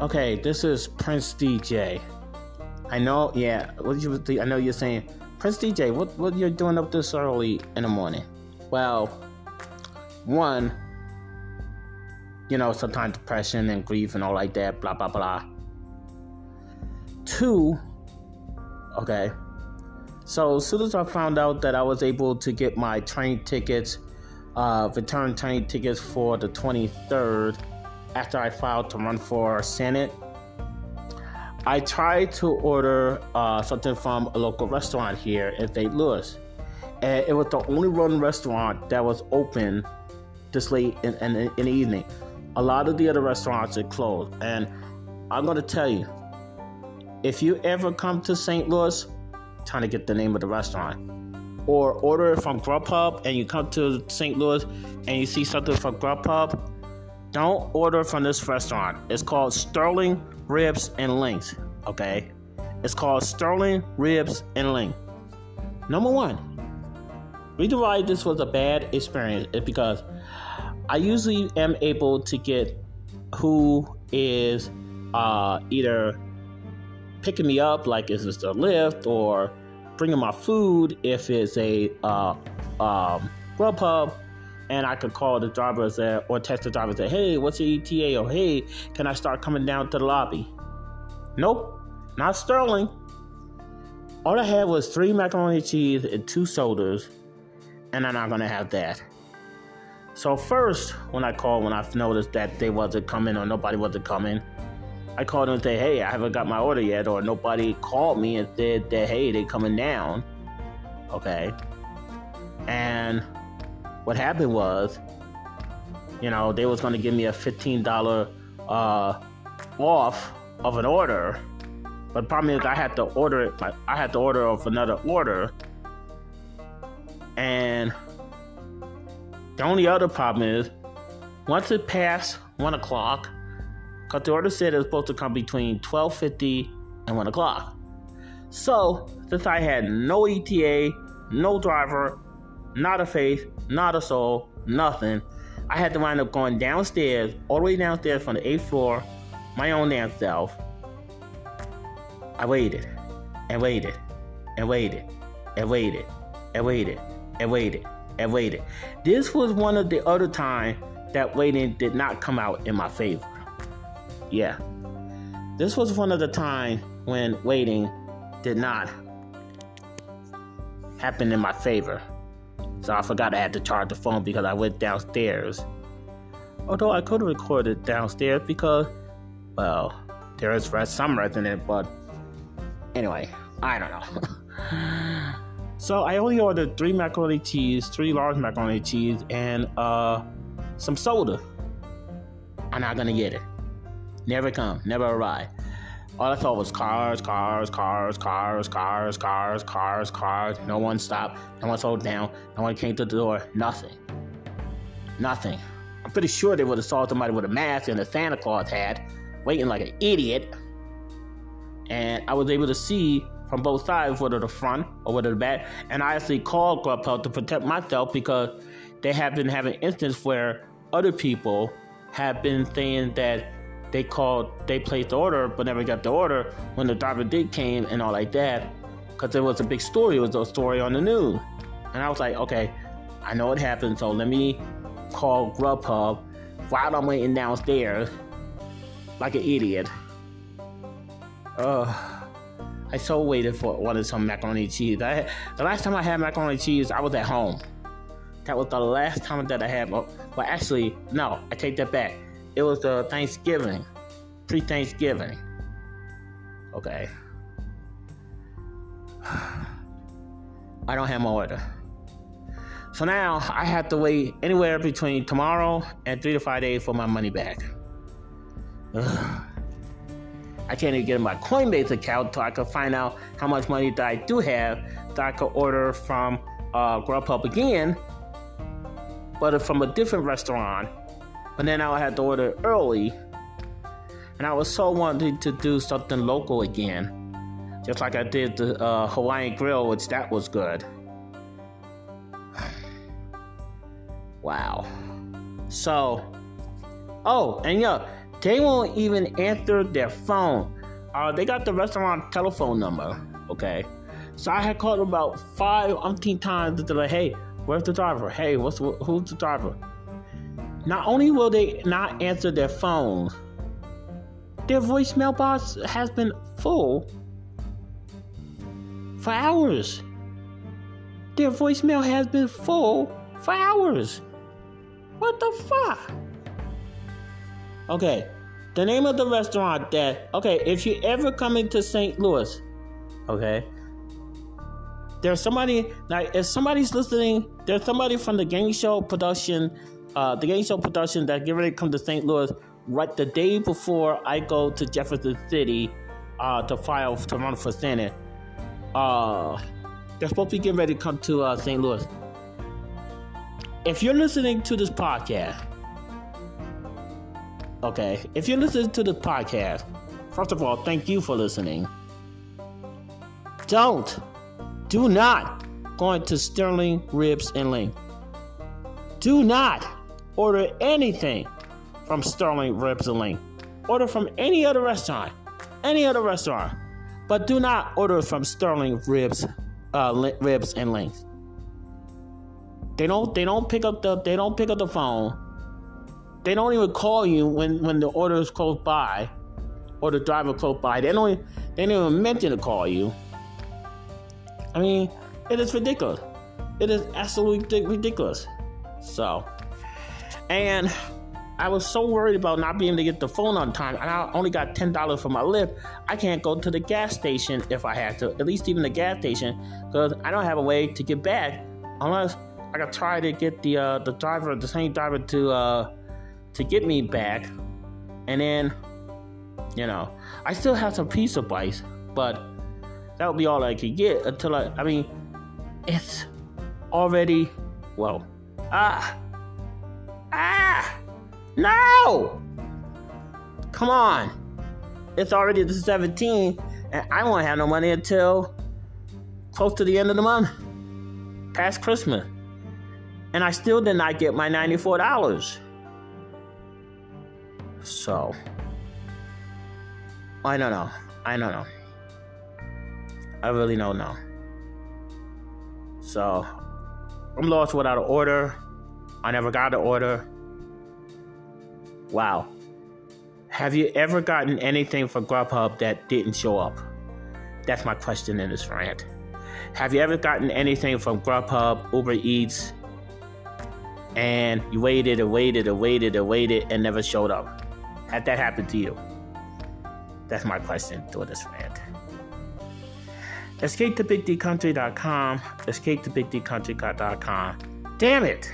Okay, this is Prince DJ. I know, yeah. What you? I know you're saying, Prince DJ. What what you're doing up this early in the morning? Well, one, you know, sometimes depression and grief and all like that. Blah blah blah. Two, okay. So as soon as I found out that I was able to get my train tickets, uh, return train tickets for the 23rd, after I filed to run for Senate, I tried to order uh, something from a local restaurant here in St. Louis. And it was the only one restaurant that was open this late in, in, in the evening. A lot of the other restaurants are closed. And I'm going to tell you, if you ever come to St. Louis, trying to get the name of the restaurant, or order it from Grubhub and you come to St. Louis and you see something from Grubhub, don't order from this restaurant. It's called Sterling Ribs and Links. Okay? It's called Sterling Ribs and Link. Number one, reason why this was a bad experience is because I usually am able to get who is uh, either picking me up, like is this a Lyft, or bringing my food if it's a uh, um, Grubhub and I could call the driver say, or text the driver and say, hey, what's your ETA? Or hey, can I start coming down to the lobby? Nope, not Sterling. All I had was three macaroni and cheese and two sodas, and I'm not gonna have that. So first, when I called, when I noticed that they wasn't coming or nobody wasn't coming, I called them and say, hey, I haven't got my order yet, or nobody called me and said that, hey, they coming down. Okay. And what happened was, you know, they was going to give me a $15 uh, off of an order. But the problem is I had to order it, I had to order of another order. And the only other problem is, once it passed 1 o'clock, because the order said it was supposed to come between 12.50 and 1 o'clock. So, since I had no ETA, no driver, not a face, not a soul, nothing. I had to wind up going downstairs, all the way downstairs from the eighth floor, my own damn self. I waited and waited and waited and waited and waited and waited and waited. This was one of the other times that waiting did not come out in my favor. Yeah. This was one of the times when waiting did not happen in my favor. So I forgot I had to charge the phone because I went downstairs. Although I could have recorded downstairs because, well, there is some it, but anyway, I don't know. so I only ordered three macaroni cheese, three large macaroni cheese, and uh, some soda. I'm not gonna get it. Never come, never arrive. All I saw was cars, cars, cars, cars, cars, cars, cars, cars. No one stopped. No one slowed down. No one came to the door. Nothing. Nothing. I'm pretty sure they would have saw somebody with a mask and a Santa Claus hat, waiting like an idiot. And I was able to see from both sides, whether the front or whether the back. And I actually called Grubhub to protect myself because they have been having instances where other people have been saying that they called, they placed the order, but never got the order when the driver did came and all like that, because it was a big story. It was a story on the news, and I was like, okay, I know what happened, so let me call Grubhub while I'm waiting downstairs, like an idiot. Ugh. I so waited for wanted some macaroni and cheese. I the last time I had macaroni and cheese, I was at home. That was the last time that I had. Well, actually, no, I take that back. It was the Thanksgiving, pre Thanksgiving. Okay. I don't have my order. So now I have to wait anywhere between tomorrow and three to five days for my money back. Ugh. I can't even get in my Coinbase account so I can find out how much money that I do have that I could order from uh, Grubhub again, but from a different restaurant but then I had to order early. And I was so wanting to do something local again. Just like I did the uh, Hawaiian Grill, which that was good. wow. So, oh, and yeah, They won't even answer their phone. Uh, they got the restaurant telephone number. Okay, so I had called about five umpteen times to like, hey, where's the driver? Hey, what's who's the driver? Not only will they not answer their phones, their voicemail box has been full for hours. Their voicemail has been full for hours. What the fuck? Okay, the name of the restaurant that, okay, if you ever come into St. Louis, okay, there's somebody, now if somebody's listening, there's somebody from the Game Show production, uh, the Game Show production that get ready to come to St. Louis right the day before I go to Jefferson City uh, to file to run for Senate. Uh, they're supposed to be getting ready to come to uh, St. Louis. If you're listening to this podcast, okay, if you're listening to this podcast, first of all, thank you for listening. Don't, do not go into Sterling Ribs and Link. Do not order anything from Sterling Ribs and Link. Order from any other restaurant, any other restaurant, but do not order from Sterling Ribs, uh, Ribs and Links. They don't they don't pick up the they don't pick up the phone. They don't even call you when when the order is close by, or the driver close by. They don't they don't even mention to call you. I mean, it is ridiculous. It is absolutely ridiculous. So, and I was so worried about not being able to get the phone on time, and I only got ten dollars for my Lyft. I can't go to the gas station if I had to, at least even the gas station, because I don't have a way to get back unless I got try to get the uh, the driver, the same driver to uh, to get me back, and then you know I still have some piece of ice, but that would be all I could get until I. I mean, it's already well. Ah, ah, no! Come on, it's already the 17th, and I won't have no money until close to the end of the month, past Christmas and I still did not get my $94. So, I don't know. I don't know. I really don't know. So, I'm lost without an order. I never got an order. Wow. Have you ever gotten anything from Grubhub that didn't show up? That's my question in this rant. Have you ever gotten anything from Grubhub, Uber Eats, and you waited and waited and waited and waited and never showed up. Had that happened to you? That's my question to this rant. Escape to BigDCountry.com. Escape to BigDCountry.com. Damn it!